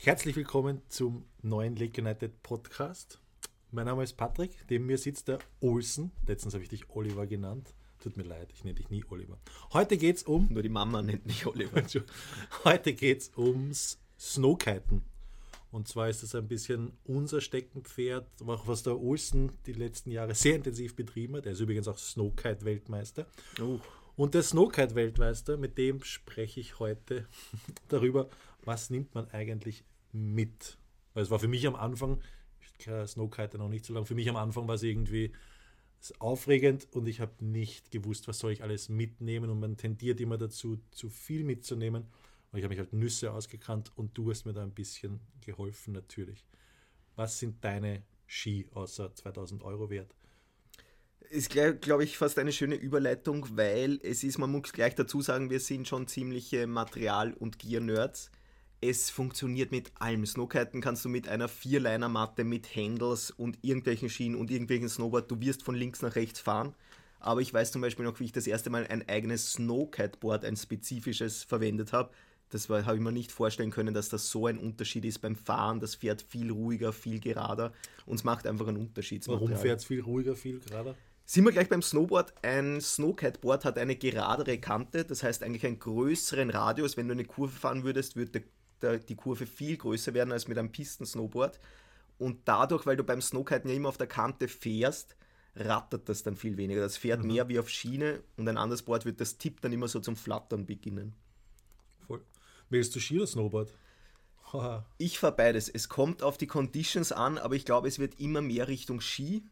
Herzlich willkommen zum neuen Lake United Podcast. Mein Name ist Patrick, neben mir sitzt der Olsen. Letztens habe ich dich Oliver genannt. Tut mir leid, ich nenne dich nie Oliver. Heute geht es um. Nur die Mama nennt mich Oliver. Heute geht es ums Snowkiten. Und zwar ist das ein bisschen unser Steckenpferd, auch was der Olsen die letzten Jahre sehr intensiv betrieben hat. Er ist übrigens auch Snowkite-Weltmeister. Uh. Und der Snowkite-Weltmeister, mit dem spreche ich heute darüber, was nimmt man eigentlich mit? Weil es war für mich am Anfang, ich kenne Snowkite noch nicht so lange, für mich am Anfang war es irgendwie aufregend und ich habe nicht gewusst, was soll ich alles mitnehmen und man tendiert immer dazu, zu viel mitzunehmen. Und ich habe mich halt Nüsse ausgekannt und du hast mir da ein bisschen geholfen natürlich. Was sind deine Ski außer 2000 Euro wert? Ist, glaube ich, fast eine schöne Überleitung, weil es ist, man muss gleich dazu sagen, wir sind schon ziemliche Material- und Gear-Nerds es funktioniert mit allem. Snowkiten kannst du mit einer Vierliner-Matte, mit Handles und irgendwelchen Schienen und irgendwelchen Snowboard, du wirst von links nach rechts fahren. Aber ich weiß zum Beispiel noch, wie ich das erste Mal ein eigenes Snowkite-Board, ein spezifisches, verwendet habe. Das habe ich mir nicht vorstellen können, dass das so ein Unterschied ist beim Fahren. Das fährt viel ruhiger, viel gerader und es macht einfach einen Unterschied. Warum fährt es viel ruhiger, viel gerader? Sind wir gleich beim Snowboard. Ein Snowkite-Board hat eine geradere Kante, das heißt eigentlich einen größeren Radius. Wenn du eine Kurve fahren würdest, würde der, die Kurve viel größer werden als mit einem Pisten-Snowboard. Und dadurch, weil du beim Snowkiten ja immer auf der Kante fährst, rattert das dann viel weniger. Das fährt mhm. mehr wie auf Schiene und ein anderes Board wird das Tipp dann immer so zum Flattern beginnen. Voll. Willst du Ski oder Snowboard? ich fahre beides. Es kommt auf die Conditions an, aber ich glaube, es wird immer mehr Richtung Ski.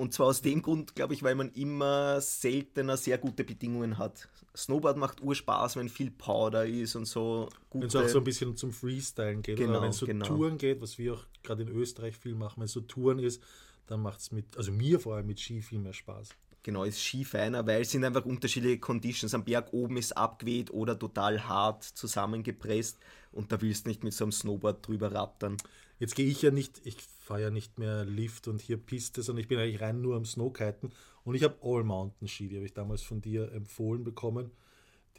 Und zwar aus dem Grund, glaube ich, weil man immer seltener sehr gute Bedingungen hat. Snowboard macht Urspaß, wenn viel Powder ist und so. Wenn es auch so ein bisschen zum Freestylen geht. Genau, oder wenn es so genau. Touren geht, was wir auch gerade in Österreich viel machen, wenn es so Touren ist, dann macht es mit, also mir vor allem mit Ski viel mehr Spaß. Genau, ist Ski feiner, weil es sind einfach unterschiedliche Conditions. Am Berg oben ist abgeweht oder total hart zusammengepresst und da willst du nicht mit so einem Snowboard drüber rattern. Jetzt gehe ich ja nicht, ich fahre ja nicht mehr Lift und hier Piste, sondern ich bin eigentlich rein nur am Snowkiten und ich habe All-Mountain-Ski, die habe ich damals von dir empfohlen bekommen.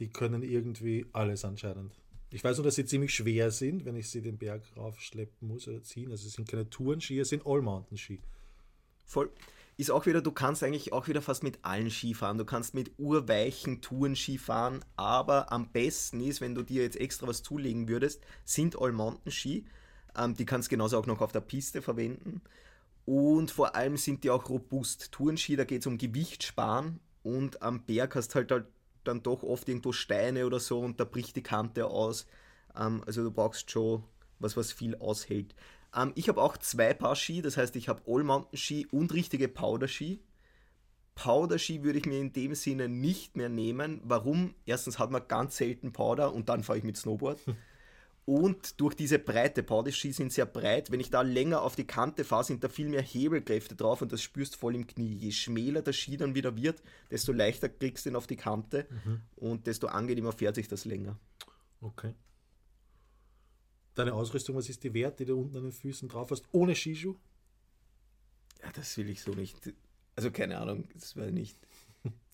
Die können irgendwie alles anscheinend. Ich weiß nur, dass sie ziemlich schwer sind, wenn ich sie den Berg raufschleppen muss oder ziehen. Also es sind keine Tourenski, es sind All-Mountain-Ski. Voll. Ist auch wieder, du kannst eigentlich auch wieder fast mit allen Ski fahren. Du kannst mit urweichen Tourenski fahren, aber am besten ist, wenn du dir jetzt extra was zulegen würdest, sind All-Mountain-Ski. Ähm, die kannst du genauso auch noch auf der Piste verwenden. Und vor allem sind die auch robust. Tourenski, da geht es um Gewicht sparen und am Berg hast halt, halt dann doch oft irgendwo Steine oder so und da bricht die Kante aus. Ähm, also du brauchst schon was, was viel aushält. Ähm, ich habe auch zwei Paar Ski, das heißt, ich habe All-Mountain-Ski und richtige Powder-Ski. Powder-Ski würde ich mir in dem Sinne nicht mehr nehmen. Warum? Erstens hat man ganz selten Powder und dann fahre ich mit Snowboard. Und durch diese Breite, Powder-Ski sind sehr breit, wenn ich da länger auf die Kante fahre, sind da viel mehr Hebelkräfte drauf und das spürst voll im Knie. Je schmäler der Ski dann wieder wird, desto leichter kriegst du ihn auf die Kante mhm. und desto angenehmer fährt sich das länger. Okay. Deine Ausrüstung, was ist die wert, die du unten an den Füßen drauf hast, ohne Skischuh? Ja, das will ich so nicht. Also keine Ahnung, das war nicht.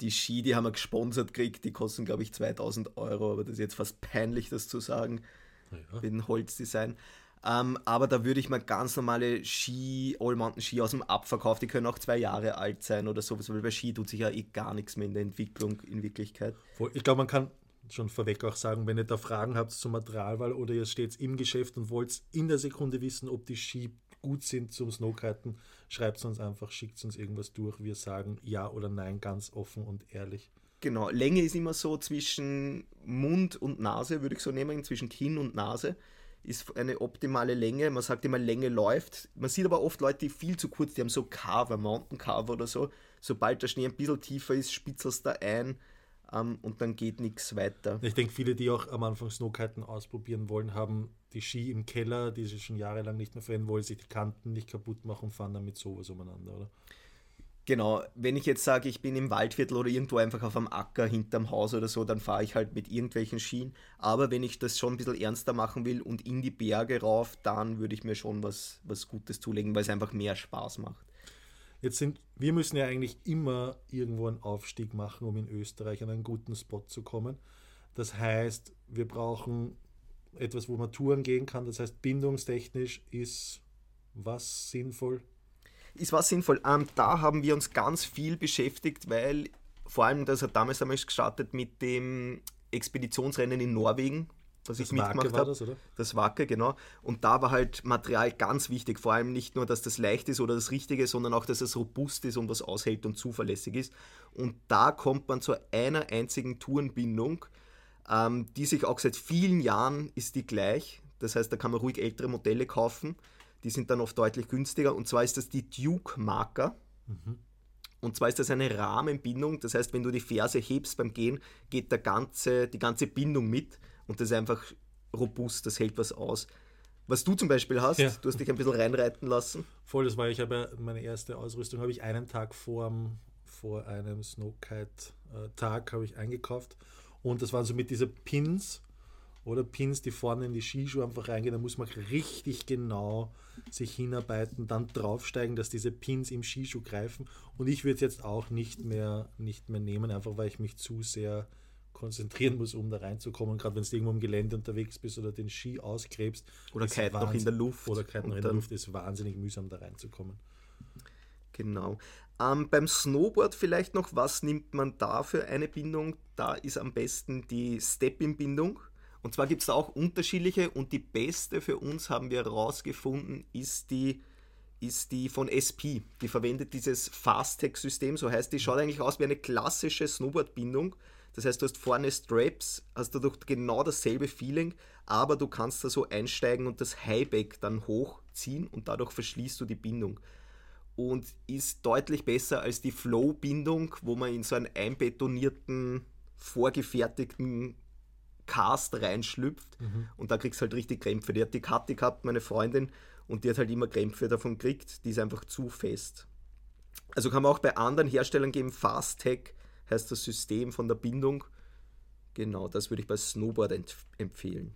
Die Ski, die haben wir gesponsert gekriegt, die kosten, glaube ich, 2000 Euro, aber das ist jetzt fast peinlich, das zu sagen ja. mit dem Holzdesign. Ähm, aber da würde ich mal ganz normale Ski, All-Mountain-Ski aus dem Abverkauf, die können auch zwei Jahre alt sein oder sowas, weil bei Ski tut sich ja eh gar nichts mehr in der Entwicklung in Wirklichkeit. Ich glaube, man kann schon vorweg auch sagen, wenn ihr da Fragen habt zur Materialwahl oder ihr steht im Geschäft und wollt in der Sekunde wissen, ob die Ski gut sind zum Snowkiten, schreibt es uns einfach, schickt uns irgendwas durch. Wir sagen ja oder nein ganz offen und ehrlich. Genau, Länge ist immer so zwischen Mund und Nase, würde ich so nehmen, zwischen Kinn und Nase ist eine optimale Länge. Man sagt immer, Länge läuft. Man sieht aber oft Leute, die viel zu kurz, die haben so Carver, Mountain Carver oder so. Sobald der Schnee ein bisschen tiefer ist, spitzelst da ein ähm, und dann geht nichts weiter. Ich denke, viele, die auch am Anfang Snowkiten ausprobieren wollen, haben die Ski im Keller, die sie schon jahrelang nicht mehr verwenden wollen, sich die Kanten nicht kaputt machen und fahren dann mit sowas umeinander, oder? Genau, wenn ich jetzt sage, ich bin im Waldviertel oder irgendwo einfach auf einem Acker hinterm Haus oder so, dann fahre ich halt mit irgendwelchen Schienen. Aber wenn ich das schon ein bisschen ernster machen will und in die Berge rauf, dann würde ich mir schon was, was Gutes zulegen, weil es einfach mehr Spaß macht. Jetzt sind, wir müssen ja eigentlich immer irgendwo einen Aufstieg machen, um in Österreich an einen guten Spot zu kommen. Das heißt, wir brauchen etwas, wo man Touren gehen kann. Das heißt, bindungstechnisch ist was sinnvoll? Ist was sinnvoll. Ähm, da haben wir uns ganz viel beschäftigt, weil vor allem, das hat damals damals gestartet mit dem Expeditionsrennen in Norwegen, was Das ich mitgemacht war habe. das, oder? Das Wacke, genau. Und da war halt Material ganz wichtig. Vor allem nicht nur, dass das leicht ist oder das Richtige, sondern auch, dass es robust ist und was aushält und zuverlässig ist. Und da kommt man zu einer einzigen Tourenbindung, ähm, die sich auch seit vielen Jahren ist die gleich. Das heißt, da kann man ruhig ältere Modelle kaufen. Die sind dann oft deutlich günstiger. Und zwar ist das die Duke Marker. Und zwar ist das eine Rahmenbindung. Das heißt, wenn du die Ferse hebst beim Gehen, geht der ganze, die ganze Bindung mit. Und das ist einfach robust, das hält was aus. Was du zum Beispiel hast, Ja. du hast dich ein bisschen reinreiten lassen. Voll, das war ich habe meine erste Ausrüstung habe ich einen Tag vor, vor einem Snowkite-Tag habe ich eingekauft und das waren so mit diese Pins oder Pins, die vorne in die Skischuhe einfach reingehen. Da muss man richtig genau sich hinarbeiten, dann draufsteigen, dass diese Pins im Skischuh greifen. Und ich würde es jetzt auch nicht mehr, nicht mehr nehmen, einfach weil ich mich zu sehr konzentrieren muss, um da reinzukommen. Gerade wenn du irgendwo im Gelände unterwegs bist oder den Ski ausgräbst. Oder kite noch in der Luft. Oder kite noch in der Luft ist wahnsinnig mühsam, da reinzukommen. Genau. Ähm, beim Snowboard vielleicht noch, was nimmt man da für eine Bindung? Da ist am besten die Step-In-Bindung. Und zwar gibt es da auch unterschiedliche und die beste für uns haben wir herausgefunden, ist die, ist die von SP. Die verwendet dieses Fastech-System, so heißt die, schaut eigentlich aus wie eine klassische Snowboard-Bindung. Das heißt, du hast vorne Straps, hast dadurch genau dasselbe Feeling, aber du kannst da so einsteigen und das Highback dann hochziehen und dadurch verschließt du die Bindung und ist deutlich besser als die Flow-Bindung, wo man in so einen einbetonierten, vorgefertigten Cast reinschlüpft und da kriegst du halt richtig Krämpfe. Die hat die Kathi gehabt, meine Freundin, und die hat halt immer Krämpfe davon gekriegt, die ist einfach zu fest. Also kann man auch bei anderen Herstellern geben, Fastech heißt das System von der Bindung. Genau, das würde ich bei Snowboard empfehlen.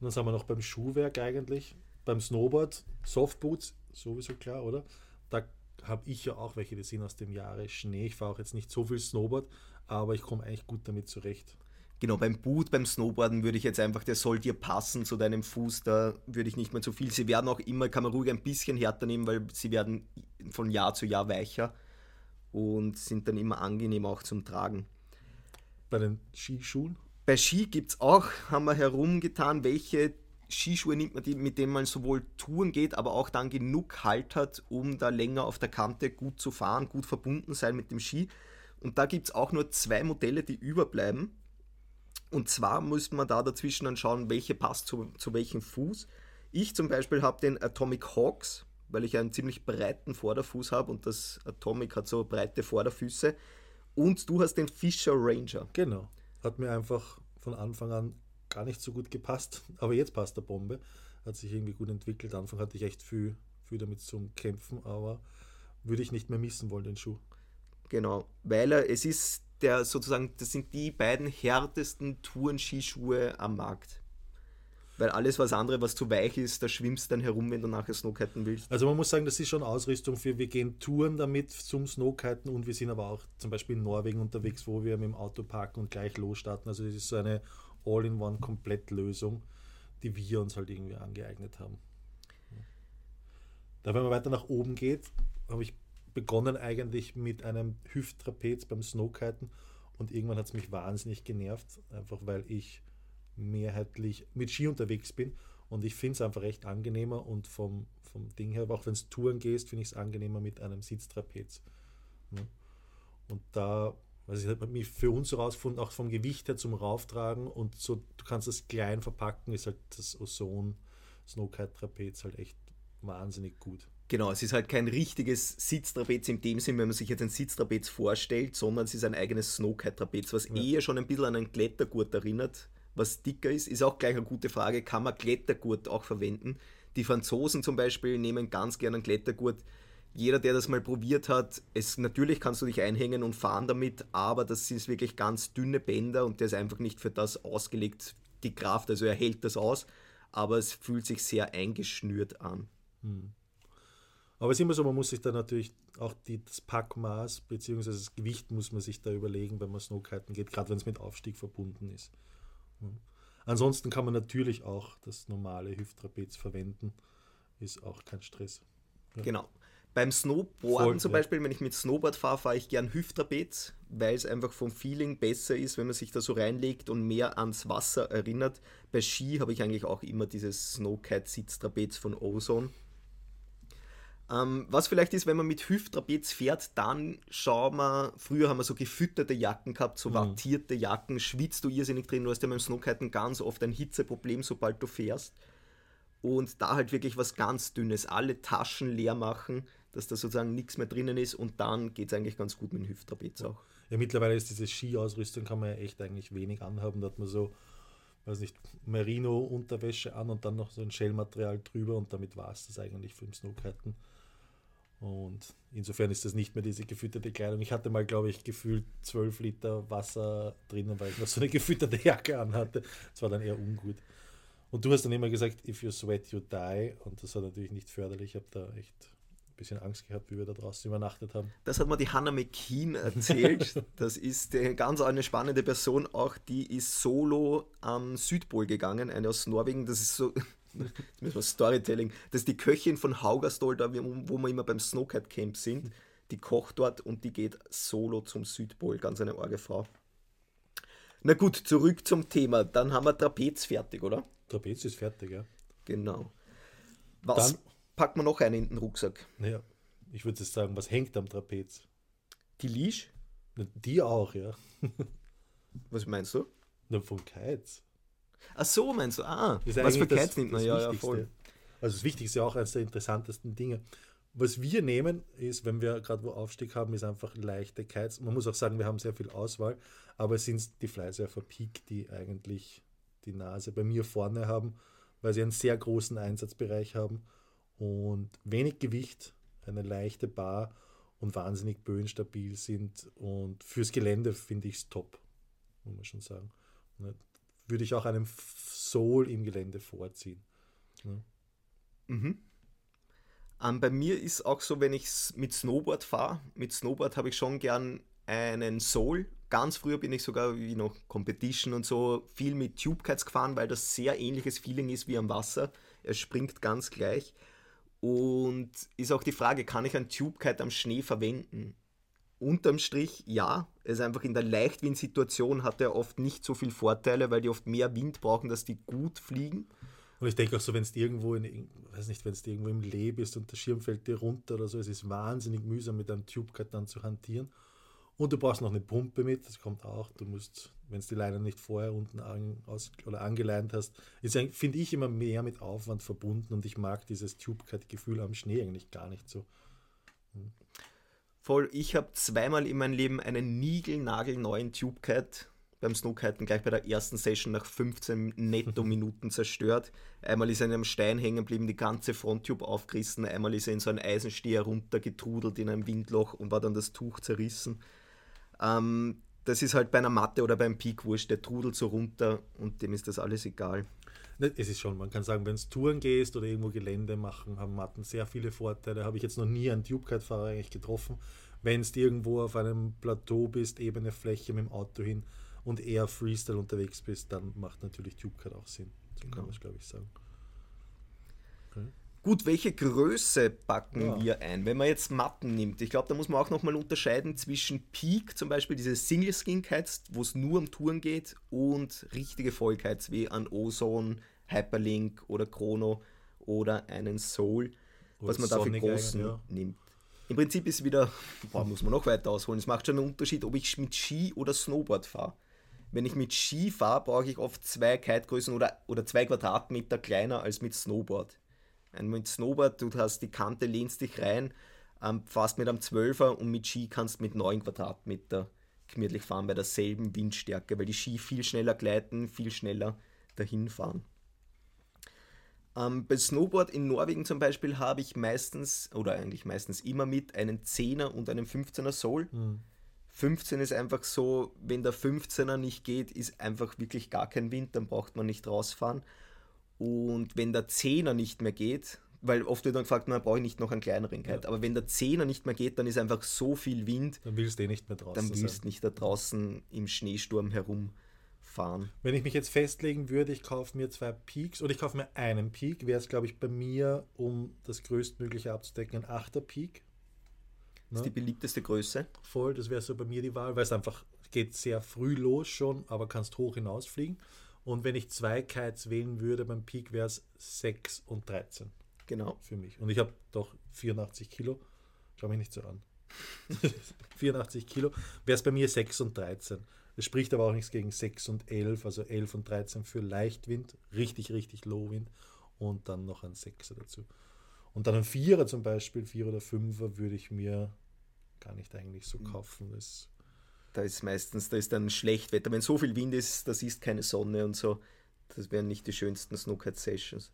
Und dann sind wir noch beim Schuhwerk eigentlich. Beim Snowboard, Softboots, sowieso klar, oder? Da habe ich ja auch welche, die sind aus dem Jahre Schnee. Ich fahre auch jetzt nicht so viel Snowboard, aber ich komme eigentlich gut damit zurecht. Genau, beim Boot, beim Snowboarden würde ich jetzt einfach, der soll dir passen zu deinem Fuß, da würde ich nicht mehr zu viel. Sie werden auch immer, kann man ruhig ein bisschen härter nehmen, weil sie werden von Jahr zu Jahr weicher und sind dann immer angenehm auch zum Tragen. Bei den Skischuhen, Bei Ski gibt es auch, haben wir herumgetan, welche Skischuhe nimmt man, die, mit denen man sowohl touren geht, aber auch dann genug Halt hat, um da länger auf der Kante gut zu fahren, gut verbunden sein mit dem Ski. Und da gibt es auch nur zwei Modelle, die überbleiben. Und zwar muss man da dazwischen dann schauen, welche passt zu, zu welchem Fuß. Ich zum Beispiel habe den Atomic Hawks, weil ich einen ziemlich breiten Vorderfuß habe und das Atomic hat so breite Vorderfüße. Und du hast den Fisher Ranger. genau. Hat mir einfach von Anfang an gar nicht so gut gepasst, aber jetzt passt der Bombe. Hat sich irgendwie gut entwickelt. Anfang hatte ich echt viel, viel damit zum Kämpfen, aber würde ich nicht mehr missen wollen, den Schuh. Genau, weil er, es ist der sozusagen, das sind die beiden härtesten Touren-Skischuhe am Markt. Weil alles, was andere, was zu weich ist, da schwimmst dann herum, wenn du nachher Snowkiten willst. Also man muss sagen, das ist schon Ausrüstung für, wir gehen Touren damit zum Snowkiten und wir sind aber auch zum Beispiel in Norwegen unterwegs, wo wir mit dem Auto parken und gleich losstarten. Also das ist so eine All-in-One-Komplettlösung, die wir uns halt irgendwie angeeignet haben. Da, wenn man weiter nach oben geht, habe ich begonnen eigentlich mit einem Hüfttrapez beim Snowkiten und irgendwann hat es mich wahnsinnig genervt, einfach weil ich mehrheitlich mit Ski unterwegs bin und ich finde es einfach recht angenehmer und vom, vom Ding her, auch wenn es Touren gehst, finde ich es angenehmer mit einem Sitztrapez. Ne? Und da, was ich mich für uns herausgefunden, auch vom Gewicht her zum Rauftragen und so, du kannst es klein verpacken, ist halt das Ozon Snowkite Trapez halt echt wahnsinnig gut. Genau, es ist halt kein richtiges Sitztrapez in dem Sinn, wenn man sich jetzt ein Sitztrapez vorstellt, sondern es ist ein eigenes Snowkite-Trapez, was eher schon ein bisschen an einen Klettergurt erinnert. Was dicker ist, ist auch gleich eine gute Frage, kann man Klettergurt auch verwenden? Die Franzosen zum Beispiel nehmen ganz gerne einen Klettergurt. Jeder, der das mal probiert hat, es, natürlich kannst du dich einhängen und fahren damit, aber das sind wirklich ganz dünne Bänder und der ist einfach nicht für das ausgelegt, die Kraft. Also er hält das aus, aber es fühlt sich sehr eingeschnürt an. Aber es ist immer so, man muss sich da natürlich auch die, das Packmaß bzw. das Gewicht muss man sich da überlegen, wenn man Snowkiten geht, gerade wenn es mit Aufstieg verbunden ist. Ja. Ansonsten kann man natürlich auch das normale Hüfttrapez verwenden. Ist auch kein Stress. Ja. Genau. Beim Snowboarden Voll, zum ja. Beispiel, wenn ich mit Snowboard fahre, fahre ich gern Hüfttrapez, weil es einfach vom Feeling besser ist, wenn man sich da so reinlegt und mehr ans Wasser erinnert. Bei Ski habe ich eigentlich auch immer dieses Snowkite-Sitztrapez von Ozone. Ähm, was vielleicht ist, wenn man mit Hüfttrapez fährt, dann schauen wir, früher haben wir so gefütterte Jacken gehabt, so mhm. wattierte Jacken, schwitzt du irrsinnig drin, du hast ja beim Snowkiten ganz oft ein Hitzeproblem, sobald du fährst. Und da halt wirklich was ganz Dünnes, alle Taschen leer machen, dass da sozusagen nichts mehr drinnen ist und dann geht es eigentlich ganz gut mit dem Hüfttrapez auch. Ja, mittlerweile ist diese Skiausrüstung, kann man ja echt eigentlich wenig anhaben. Da hat man so, weiß nicht, Merino-Unterwäsche an und dann noch so ein Shell-Material drüber und damit war es das eigentlich für den Snowkiten. Und insofern ist das nicht mehr diese gefütterte Kleidung. Ich hatte mal, glaube ich, gefühlt 12 Liter Wasser drinnen, weil ich noch so eine gefütterte Jacke anhatte. Das war dann eher ungut. Und du hast dann immer gesagt, if you sweat, you die. Und das war natürlich nicht förderlich. Ich habe da echt bisschen Angst gehabt, wie wir da draußen übernachtet haben. Das hat mir die Hannah McKean erzählt. das ist eine ganz eine spannende Person, auch die ist solo am Südpol gegangen, eine aus Norwegen. Das ist so, müssen wir Storytelling. Das ist die Köchin von Haugastol, da wo wir immer beim Snowcat Camp sind. Die kocht dort und die geht solo zum Südpol. Ganz eine arge Frau. Na gut, zurück zum Thema. Dann haben wir Trapez fertig, oder? Trapez ist fertig, ja. Genau. Was? Dann packt man noch einen in den Rucksack. Naja, ich würde sagen, was hängt am Trapez? Die Leash? Die auch, ja. was meinst du? Na, von Kites. Ach so, meinst du? Ah, was für Kites nimmt man? Ja, ja, voll. Also das Wichtigste ist ja auch eines der interessantesten Dinge. Was wir nehmen, ist, wenn wir gerade wo Aufstieg haben, ist einfach leichte Kites. Man muss auch sagen, wir haben sehr viel Auswahl, aber es sind die Flysurfer Peak, die eigentlich die Nase bei mir vorne haben, weil sie einen sehr großen Einsatzbereich haben und wenig Gewicht, eine leichte Bar und wahnsinnig böenstabil sind. Und fürs Gelände finde ich es top, muss man schon sagen. Würde ich auch einem Soul im Gelände vorziehen. Ne? Mhm. Um, ähm, bei mir ist auch so, wenn ich mit Snowboard fahre, mit Snowboard habe ich schon gern einen Soul. Ganz früher bin ich sogar wie noch Competition und so viel mit Tube Kites gefahren, weil das sehr ähnliches Feeling ist wie am Wasser. Er springt ganz gleich. Und ist auch die Frage, kann ich ein Tube Kite am Schnee verwenden? Unterm Strich ja. Es ist einfach in der Leichtwindsituation hat er oft nicht so viele Vorteile, weil die oft mehr Wind brauchen, dass die gut fliegen. Und ich denke auch so, wenn es irgendwo in, weiß nicht, wenn es irgendwo im Lee bist und der Schirm fällt dir runter oder so, es ist wahnsinnig mühsam mit einem Tube Kite dann zu hantieren. Und du brauchst noch eine Pumpe mit, das kommt auch. Du musst, wenn es die Leine nicht vorher unten an, aus, oder angeleint hast, ist finde ich immer mehr mit Aufwand verbunden und ich mag dieses Tube-Cut-Gefühl am Schnee eigentlich gar nicht so. Hm. Voll, ich habe zweimal in meinem Leben einen niegelnagelneuen Tube-Cat beim Snowkiten gleich bei der ersten Session nach 15 Netto-Minuten zerstört. Einmal ist er in einem Stein hängen geblieben, die ganze Fronttube aufgerissen. Einmal ist er in so einen Eisensteher runtergetrudelt in einem Windloch und war dann das Tuch zerrissen. Ähm, das ist halt bei einer Matte oder beim Peak wurscht, der trudelt so runter und dem ist das alles egal. Ne, es ist schon, man kann sagen, wenn es Touren gehst oder irgendwo Gelände machen, haben Matten sehr viele Vorteile. Habe ich jetzt noch nie einen Tube-Kite-Fahrer eigentlich getroffen. Wenn es irgendwo auf einem Plateau bist, ebene Fläche mit dem Auto hin und eher Freestyle unterwegs bist, dann macht natürlich Tube-Kite auch Sinn. So genau. kann man es, glaube ich, sagen. Okay. Gut, welche Größe packen ja. wir ein? Wenn man jetzt Matten nimmt, ich glaube, da muss man auch nochmal unterscheiden zwischen Peak, zum Beispiel diese Single-Skin-Kites, wo es nur um Touren geht, und richtige Vollkites wie an Ozone, Hyperlink oder Chrono oder einen Soul, oder was man da für großen ja. nimmt. Im Prinzip ist wieder, boah, muss man noch weiter ausholen. Es macht schon einen Unterschied, ob ich mit Ski oder Snowboard fahre. Wenn ich mit Ski fahre, brauche ich oft zwei Kitegrößen oder, oder zwei Quadratmeter kleiner als mit Snowboard. Mit Snowboard, du hast die Kante, lehnst dich rein, ähm, fährst mit einem 12er und mit Ski kannst du mit 9 Quadratmeter gemütlich fahren bei derselben Windstärke, weil die Ski viel schneller gleiten, viel schneller dahin fahren. Ähm, bei Snowboard in Norwegen zum Beispiel habe ich meistens, oder eigentlich meistens immer mit, einen 10er und einen 15er Soul. Mhm. 15 ist einfach so, wenn der 15er nicht geht, ist einfach wirklich gar kein Wind, dann braucht man nicht rausfahren. Und wenn der Zehner nicht mehr geht, weil oft wird dann gefragt, man brauche ich nicht noch einen kleineren Kite. Ja. Aber wenn der Zehner nicht mehr geht, dann ist einfach so viel Wind. Dann willst du eh nicht mehr draußen. Dann willst du nicht da draußen im Schneesturm herumfahren. fahren? Wenn ich mich jetzt festlegen würde, ich kaufe mir zwei Peaks und ich kaufe mir einen Peak, wäre es, glaube ich, bei mir, um das größtmögliche abzudecken, ein 8er Peak. Das ist die beliebteste Größe. Voll, das wäre so bei mir die Wahl, weil es einfach geht sehr früh los schon, aber kannst hoch hinausfliegen. Und wenn ich zwei Kites wählen würde beim Peak, wäre es 6 und 13 Genau. für mich. Und ich habe doch 84 Kilo. Schau mich nicht so an. 84 Kilo. Wäre es bei mir 6 und 13. Es spricht aber auch nichts gegen 6 und 11, also 11 und 13 für Leichtwind, richtig, richtig Low-Wind und dann noch ein 6er dazu. Und dann ein 4er zum Beispiel, 4 oder 5er würde ich mir gar nicht eigentlich so kaufen. Das Da ist meistens, da ist dann Schlechtwetter. Wenn so viel Wind ist, da siehst keine Sonne und so. Das wären nicht die schönsten Snowkite-Sessions.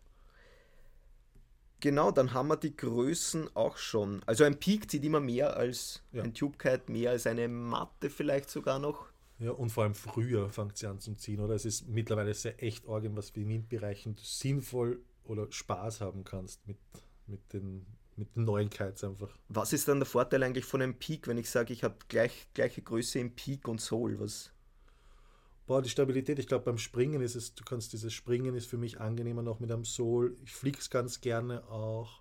Genau, dann haben wir die Größen auch schon. Also ein Peak zieht immer mehr als Ja. ein Tubekite, mehr als eine Matte vielleicht sogar noch. Ja, und vor allem früher fängt sie an zum Ziehen, oder? Es ist mittlerweile sehr echt arg, in was für Windbereichen du sinnvoll oder Spaß haben kannst mit, mit, den, mit neuen Kites einfach. Was ist dann der Vorteil eigentlich von einem Peak, wenn ich sage, ich habe gleich, gleiche Größe im Peak und Soul? Was? Boah, die Stabilität, ich glaube beim Springen ist es, du kannst dieses Springen ist für mich angenehmer noch mit einem Soul. Ich fliege es ganz gerne auch.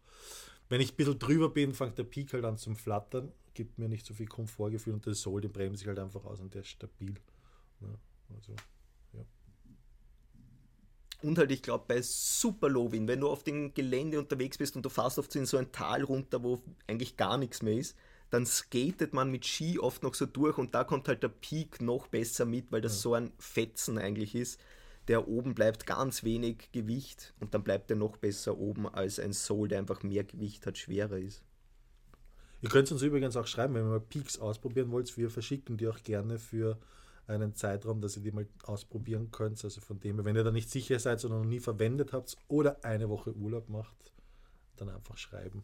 Wenn ich ein bisschen drüber bin, fängt der Peak halt an zum Flattern, gibt mir nicht so viel Komfortgefühl und der Soul, den bremse ich halt einfach aus und der ist stabil. Ja, also, Und halt, ich glaube, bei super Low Wind, wenn du auf dem Gelände unterwegs bist und du fährst oft in so ein Tal runter, wo eigentlich gar nichts mehr ist, dann skatet man mit Ski oft noch so durch und da kommt halt der Peak noch besser mit, weil das so ein Fetzen eigentlich ist. Der oben bleibt ganz wenig Gewicht und dann bleibt er noch besser oben als ein Soul, der einfach mehr Gewicht hat, schwerer ist. Ihr könnt uns übrigens auch schreiben, wenn ihr mal Peaks ausprobieren wollt. Wir verschicken die auch gerne für einen Zeitraum, dass ihr die mal ausprobieren könnt. Also von dem wenn ihr da nicht sicher seid, sondern noch nie verwendet habt oder eine Woche Urlaub macht, dann einfach schreiben.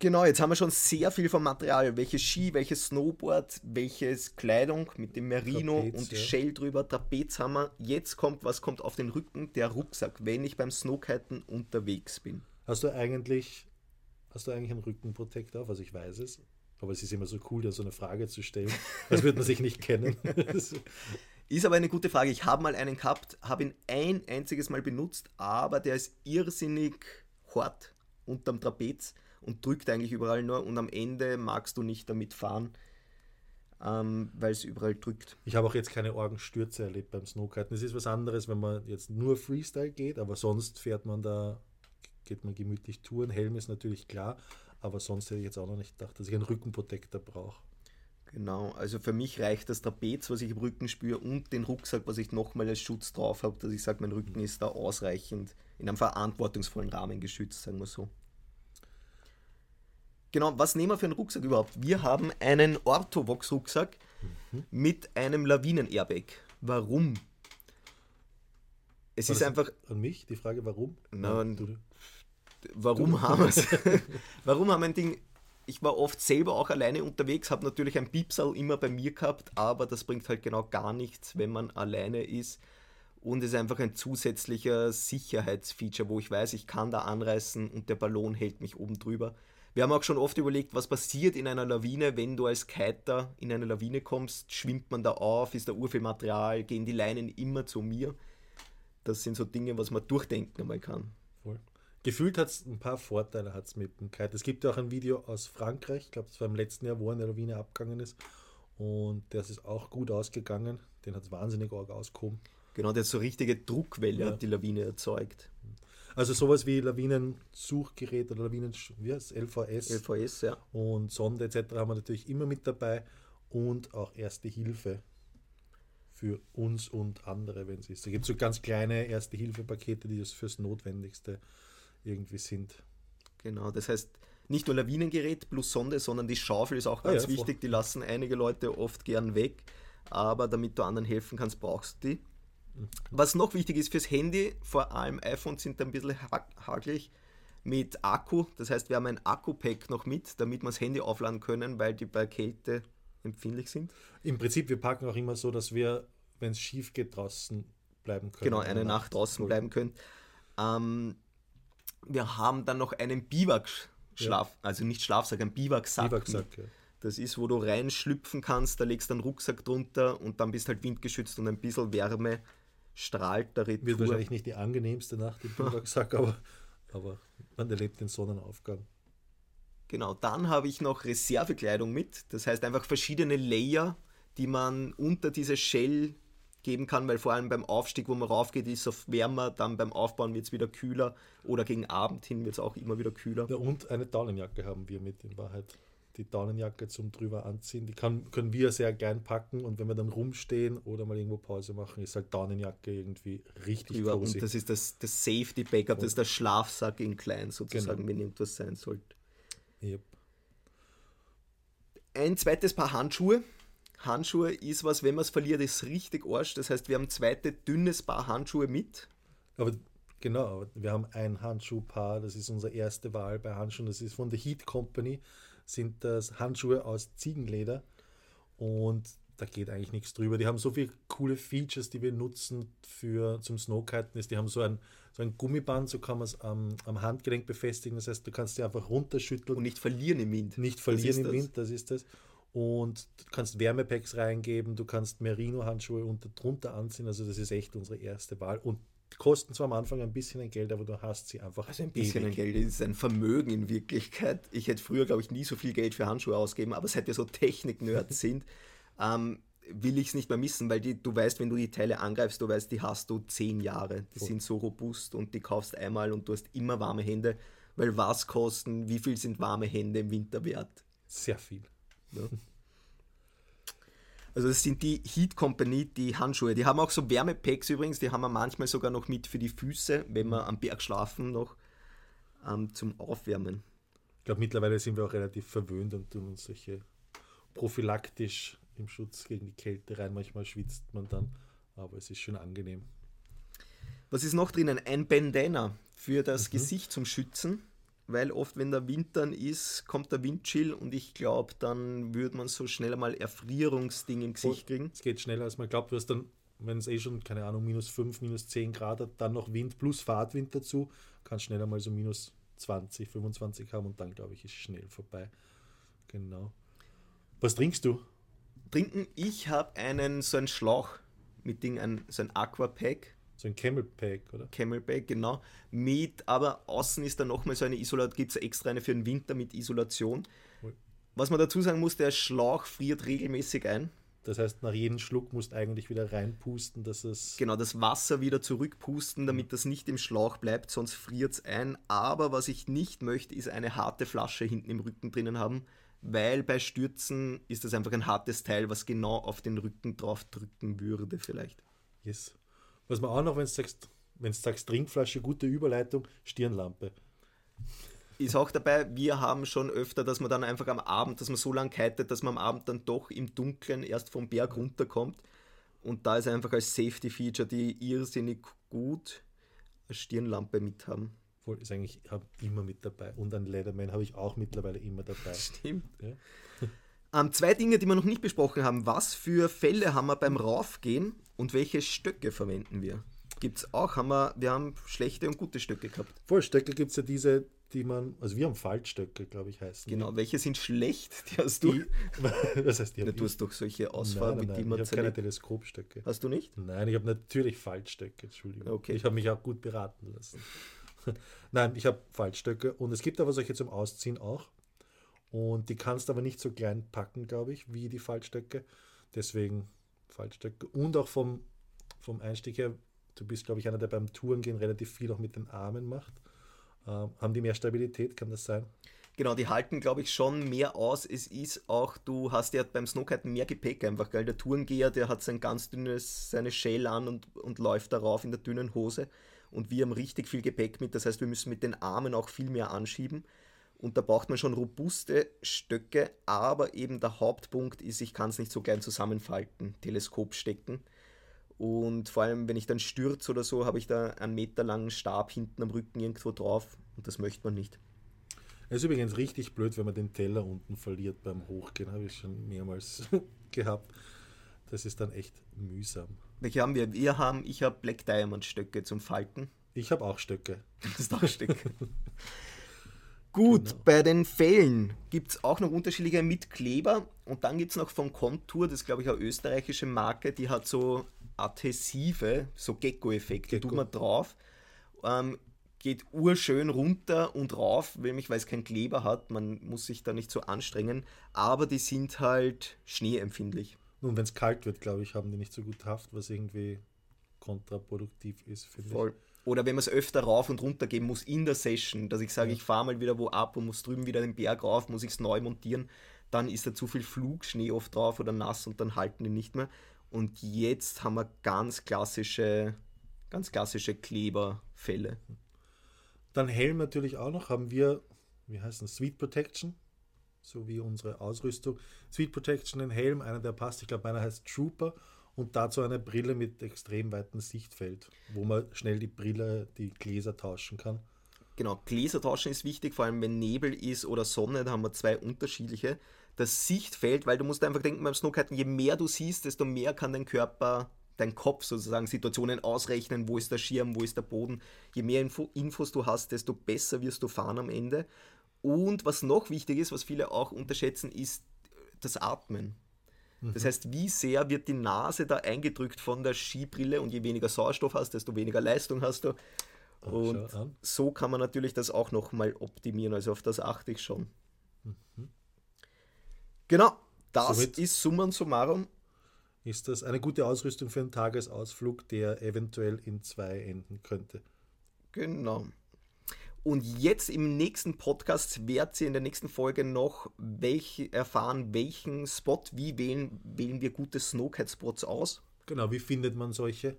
Genau, jetzt haben wir schon sehr viel vom Material. Welches Ski, welches Snowboard, welches Kleidung mit dem Merino Trapez, und ja. Shell drüber, Trapez haben wir. Jetzt kommt, was kommt auf den Rücken? Der Rucksack, wenn ich beim Snowkiten unterwegs bin. Hast du eigentlich, hast du eigentlich einen Rückenprotektor auf? Also ich weiß es. Aber es ist immer so cool, da so eine Frage zu stellen. Das wird man sich nicht kennen. Ist aber eine gute Frage. Ich habe mal einen gehabt, habe ihn ein einziges Mal benutzt, aber der ist irrsinnig hart unterm Trapez und drückt eigentlich überall nur und am Ende magst du nicht damit fahren, ähm, weil es überall drückt. Ich habe auch jetzt keine Orgenstürze erlebt beim Snowkiten. Es ist was anderes, wenn man jetzt nur Freestyle geht, aber sonst fährt man da, geht man gemütlich Touren. Helm ist natürlich klar, aber sonst hätte ich jetzt auch noch nicht gedacht, dass ich einen Rückenprotektor brauche. Genau, also für mich reicht das Trapez, was ich im Rücken spüre, und den Rucksack, was ich nochmal als Schutz drauf habe, dass ich sage, mein Rücken ist da ausreichend in einem verantwortungsvollen Rahmen geschützt, sagen wir so. Genau, was nehmen wir für einen Rucksack überhaupt? Wir haben einen Orthovox-Rucksack mit einem Lawinen-Airbag. Warum? Es War ist einfach, An mich die Frage, warum? Na, du. warum haben wir es? warum haben wir ein Ding? Ich war oft selber auch alleine unterwegs, habe natürlich ein Piepsal immer bei mir gehabt, aber das bringt halt genau gar nichts, wenn man alleine ist. Und es ist einfach ein zusätzlicher Sicherheitsfeature, wo ich weiß, ich kann da anreißen und der Ballon hält mich oben drüber. Wir haben auch schon oft überlegt, was passiert in einer Lawine, wenn du als Kiter in eine Lawine kommst. Schwimmt man da auf? Ist da urviel Material? Gehen die Leinen immer zu mir? Das sind so Dinge, was man durchdenken einmal kann. Voll. Gefühlt hat es ein paar Vorteile hat's mit dem Kite. Es gibt ja auch ein Video aus Frankreich, ich glaube, das war im letzten Jahr, wo eine Lawine abgegangen ist. Und das ist auch gut ausgegangen. Den hat es wahnsinnig arg ausgehoben. Genau, der hat so richtige Druckwelle Ja. hat die Lawine erzeugt. Also sowas wie Lawinensuchgerät oder Lawinen, wie heißt es? LVS LVS, ja. und Sonde etc. haben wir natürlich immer mit dabei und auch Erste Hilfe für uns und andere, wenn es ist. Da gibt es so ganz kleine Erste-Hilfe-Pakete, die das fürs Notwendigste irgendwie sind. Genau, das heißt nicht nur Lawinengerät plus Sonde, sondern die Schaufel ist auch Ah ganz ja, wichtig. Die lassen einige Leute oft gern weg, aber damit du anderen helfen kannst, brauchst du die. Was noch wichtig ist fürs Handy, vor allem iPhones sind da ein bisschen ha hagelig mit Akku. Das heißt, wir haben ein Akku-Pack noch mit, damit wir das Handy aufladen können, weil die bei Kälte empfindlich sind. Im Prinzip, wir packen auch immer so, dass wir, wenn es schief geht, draußen bleiben können. Genau, eine Nacht draußen bleiben können. Ähm, wir haben dann noch einen Biwak-Schlaf, also nicht Schlafsack, einen Biwaksack. Biwaksack, ja. Das ist, wo du reinschlüpfen kannst, da legst du einen Rucksack drunter und dann bist halt windgeschützt und ein bisschen Wärme strahlt der Retour. Wird wahrscheinlich nicht die angenehmste Nacht im Biwaksack, aber, aber man erlebt den Sonnenaufgang. Genau, dann habe ich noch Reservekleidung mit. Das heißt einfach verschiedene Layer, die man unter diese Shell geben kann, weil vor allem beim Aufstieg, wo man raufgeht, ist es wärmer, dann beim Aufbauen wird es wieder kühler oder gegen Abend hin wird es auch immer wieder kühler. Ja, und eine Daunenjacke haben wir mit in Wahrheit. Die Daunenjacke zum drüber anziehen, die kann, können wir sehr gern packen und wenn wir dann rumstehen oder mal irgendwo Pause machen, ist halt Daunenjacke irgendwie richtig drüber. Und das ist das, das Safety Backup, das ist der Schlafsack in klein sozusagen, genau. wenn irgendwas sein sollte. Yep. Ein zweites Paar Handschuhe Handschuhe ist was, wenn man es verliert, ist richtig Arsch. Das heißt, wir haben ein zweites dünnes Paar Handschuhe mit. Aber genau, wir haben ein Handschuhpaar, das ist unsere erste Wahl bei Handschuhen. Das ist von der Heat Company, sind das Handschuhe aus Ziegenleder. Und da geht eigentlich nichts drüber. Die haben so viele coole Features, die wir nutzen für zum Snowkiten. Die haben so ein, so ein Gummiband, so kann man es am, am Handgelenk befestigen. Das heißt, du kannst sie einfach runterschütteln. Und nicht verlieren im Wind. Nicht verlieren im das. Wind, das ist das und du kannst Wärmepacks reingeben, du kannst Merino-Handschuhe unter, drunter anziehen, also das ist echt unsere erste Wahl und kosten zwar am Anfang ein bisschen ein Geld, aber du hast sie einfach. Also ein bisschen ewig. ein Geld ist ein Vermögen in Wirklichkeit. Ich hätte früher, glaube ich, nie so viel Geld für Handschuhe ausgegeben, aber seit wir so Technik-Nerds sind, ähm, will ich es nicht mehr missen, weil die, du weißt, wenn du die Teile angreifst, du weißt, die hast du zehn Jahre. Die oh. sind so robust und die kaufst einmal und du hast immer warme Hände, weil was kosten, wie viel sind warme Hände im Winter wert? Sehr viel. Ja. Also das sind die Heat Company, die Handschuhe. Die haben auch so Wärmepacks übrigens, die haben wir manchmal sogar noch mit für die Füße, wenn wir am Berg schlafen, noch ähm, zum Aufwärmen. Ich glaube, mittlerweile sind wir auch relativ verwöhnt und tun uns solche prophylaktisch im Schutz gegen die Kälte rein. Manchmal schwitzt man dann, aber es ist schon angenehm. Was ist noch drinnen? Ein Bandana für das mhm. Gesicht zum Schützen weil oft, wenn der Winter ist, kommt der Windchill und ich glaube, dann würde man so schnell mal Erfrierungsding im Gesicht kriegen. Es geht schneller, als man glaubt. Hast dann, wenn es eh schon, keine Ahnung, minus 5, minus 10 Grad hat, dann noch Wind plus Fahrtwind dazu, kann schneller mal so minus 20, 25 haben und dann, glaube ich, ist schnell vorbei. Genau. Was trinkst du? Trinken, ich habe einen, so einen Schlauch mit Ding, ein, so ein Aquapack so ein Camelback, oder? Camelback, genau. Mit, aber außen ist da nochmal so eine Isolation, gibt es extra eine für den Winter mit Isolation. Cool. Was man dazu sagen muss, der Schlauch friert regelmäßig ein. Das heißt, nach jedem Schluck musst du eigentlich wieder reinpusten, dass es. Genau, das Wasser wieder zurückpusten, damit das nicht im Schlauch bleibt, sonst friert es ein. Aber was ich nicht möchte, ist eine harte Flasche hinten im Rücken drinnen haben, weil bei Stürzen ist das einfach ein hartes Teil, was genau auf den Rücken drauf drücken würde, vielleicht. Yes. Was man auch noch, wenn du sagst, wenn du sagst Trinkflasche, gute Überleitung, Stirnlampe. Ist auch dabei, wir haben schon öfter, dass man dann einfach am Abend, dass man so lange kitet, dass man am Abend dann doch im Dunkeln erst vom Berg runterkommt. Und da ist einfach als Safety-Feature, die irrsinnig gut eine Stirnlampe mit haben. Voll, ist eigentlich, ich habe immer mit dabei. Und ein Leatherman habe ich auch mittlerweile immer dabei. Stimmt. Ja. Ähm, zwei Dinge, die wir noch nicht besprochen haben. Was für Fälle haben wir beim Raufgehen und welche Stöcke verwenden wir? Gibt es auch, haben wir, wir haben schlechte und gute Stöcke gehabt. Voll, Stöcke gibt es ja diese, die man, also wir haben Faltstöcke, glaube ich, heißen. Genau, welche sind schlecht? Die hast du. das heißt, die ja, du hast doch solche Ausfahrten, mit denen man Ich habe keine Teleskopstöcke. Hast du nicht? Nein, ich habe natürlich Faltstöcke, Entschuldigung. Okay. Ich habe mich auch gut beraten lassen. Nein, ich habe Faltstöcke und es gibt aber solche zum Ausziehen auch. Und die kannst du aber nicht so klein packen, glaube ich, wie die Faltstöcke. Deswegen Faltstöcke. Und auch vom, vom Einstieg her, du bist, glaube ich, einer, der beim Tourengehen relativ viel auch mit den Armen macht. Ähm, haben die mehr Stabilität, kann das sein? Genau, die halten, glaube ich, schon mehr aus. Es ist auch, du hast ja beim Snowkiten mehr Gepäck einfach, geil. Der Tourengeher, der hat sein ganz dünnes, seine Shell an und, und läuft darauf in der dünnen Hose. Und wir haben richtig viel Gepäck mit, das heißt, wir müssen mit den Armen auch viel mehr anschieben. Und da braucht man schon robuste Stöcke, aber eben der Hauptpunkt ist, ich kann es nicht so klein zusammenfalten, Teleskop stecken. Und vor allem, wenn ich dann stürze oder so, habe ich da einen Meter langen Stab hinten am Rücken irgendwo drauf und das möchte man nicht. Es ist übrigens richtig blöd, wenn man den Teller unten verliert beim Hochgehen, habe ich schon mehrmals gehabt. Das ist dann echt mühsam. Welche haben wir? Wir haben, ich habe Black Diamond Stöcke zum Falten. Ich habe auch Stöcke. Das ist auch Stöcke. Gut, Genau. bei den Fällen gibt es auch noch unterschiedliche mit Kleber und dann gibt es noch von Contour, das ist glaube ich eine österreichische Marke, die hat so Adhesive, so Gecko-Effekte, Gecko. tut man drauf, ähm, geht urschön runter und rauf, nämlich weil es keinen Kleber hat, man muss sich da nicht so anstrengen, aber die sind halt schneeempfindlich. Nun, wenn es kalt wird, glaube ich, haben die nicht so gut Haft, was irgendwie kontraproduktiv ist, finde Voll. Oder wenn man es öfter rauf und runter gehen muss in der Session, dass ich sage, ich fahre mal wieder wo ab und muss drüben wieder den Berg rauf, muss ich es neu montieren, dann ist da zu viel Flugschnee oft drauf oder nass und dann halten die nicht mehr. Und jetzt haben wir ganz klassische, ganz klassische Kleberfälle. Dann Helm natürlich auch noch, haben wir, wie heißt das, Sweet Protection, so wie unsere Ausrüstung. Sweet Protection, ein Helm, einer der passt, ich glaube, einer heißt Trooper und dazu eine Brille mit extrem weitem Sichtfeld, wo man schnell die Brille, die Gläser tauschen kann. Genau, Gläser tauschen ist wichtig, vor allem wenn Nebel ist oder Sonne, da haben wir zwei unterschiedliche. Das Sichtfeld, weil du musst einfach denken beim Snowkiten, je mehr du siehst, desto mehr kann dein Körper, dein Kopf sozusagen Situationen ausrechnen, wo ist der Schirm, wo ist der Boden. Je mehr Info, Infos du hast, desto besser wirst du fahren am Ende. Und was noch wichtig ist, was viele auch unterschätzen, ist das Atmen. Das heißt, wie sehr wird die Nase da eingedrückt von der Skibrille und je weniger Sauerstoff hast, desto weniger Leistung hast du. Und so kann man natürlich das auch nochmal optimieren. Also auf das achte ich schon. Genau, das Somit- ist summa summarum. Ist das eine gute Ausrüstung für einen Tagesausflug, der eventuell in zwei enden könnte? Genau. Und jetzt im nächsten Podcast werdet ihr in der nächsten Folge noch welche erfahren, welchen Spot, wie wählen, wählen wir gute Snowcat-Spots aus, Genau, wie findet man solche?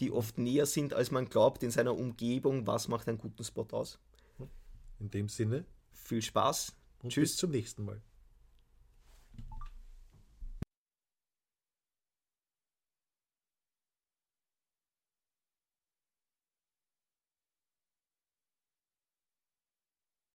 die oft näher sind, als man glaubt in seiner Umgebung. Was macht einen guten Spot aus? In dem Sinne Viel Spaß. und Tschüss. bis zum nächsten Mal.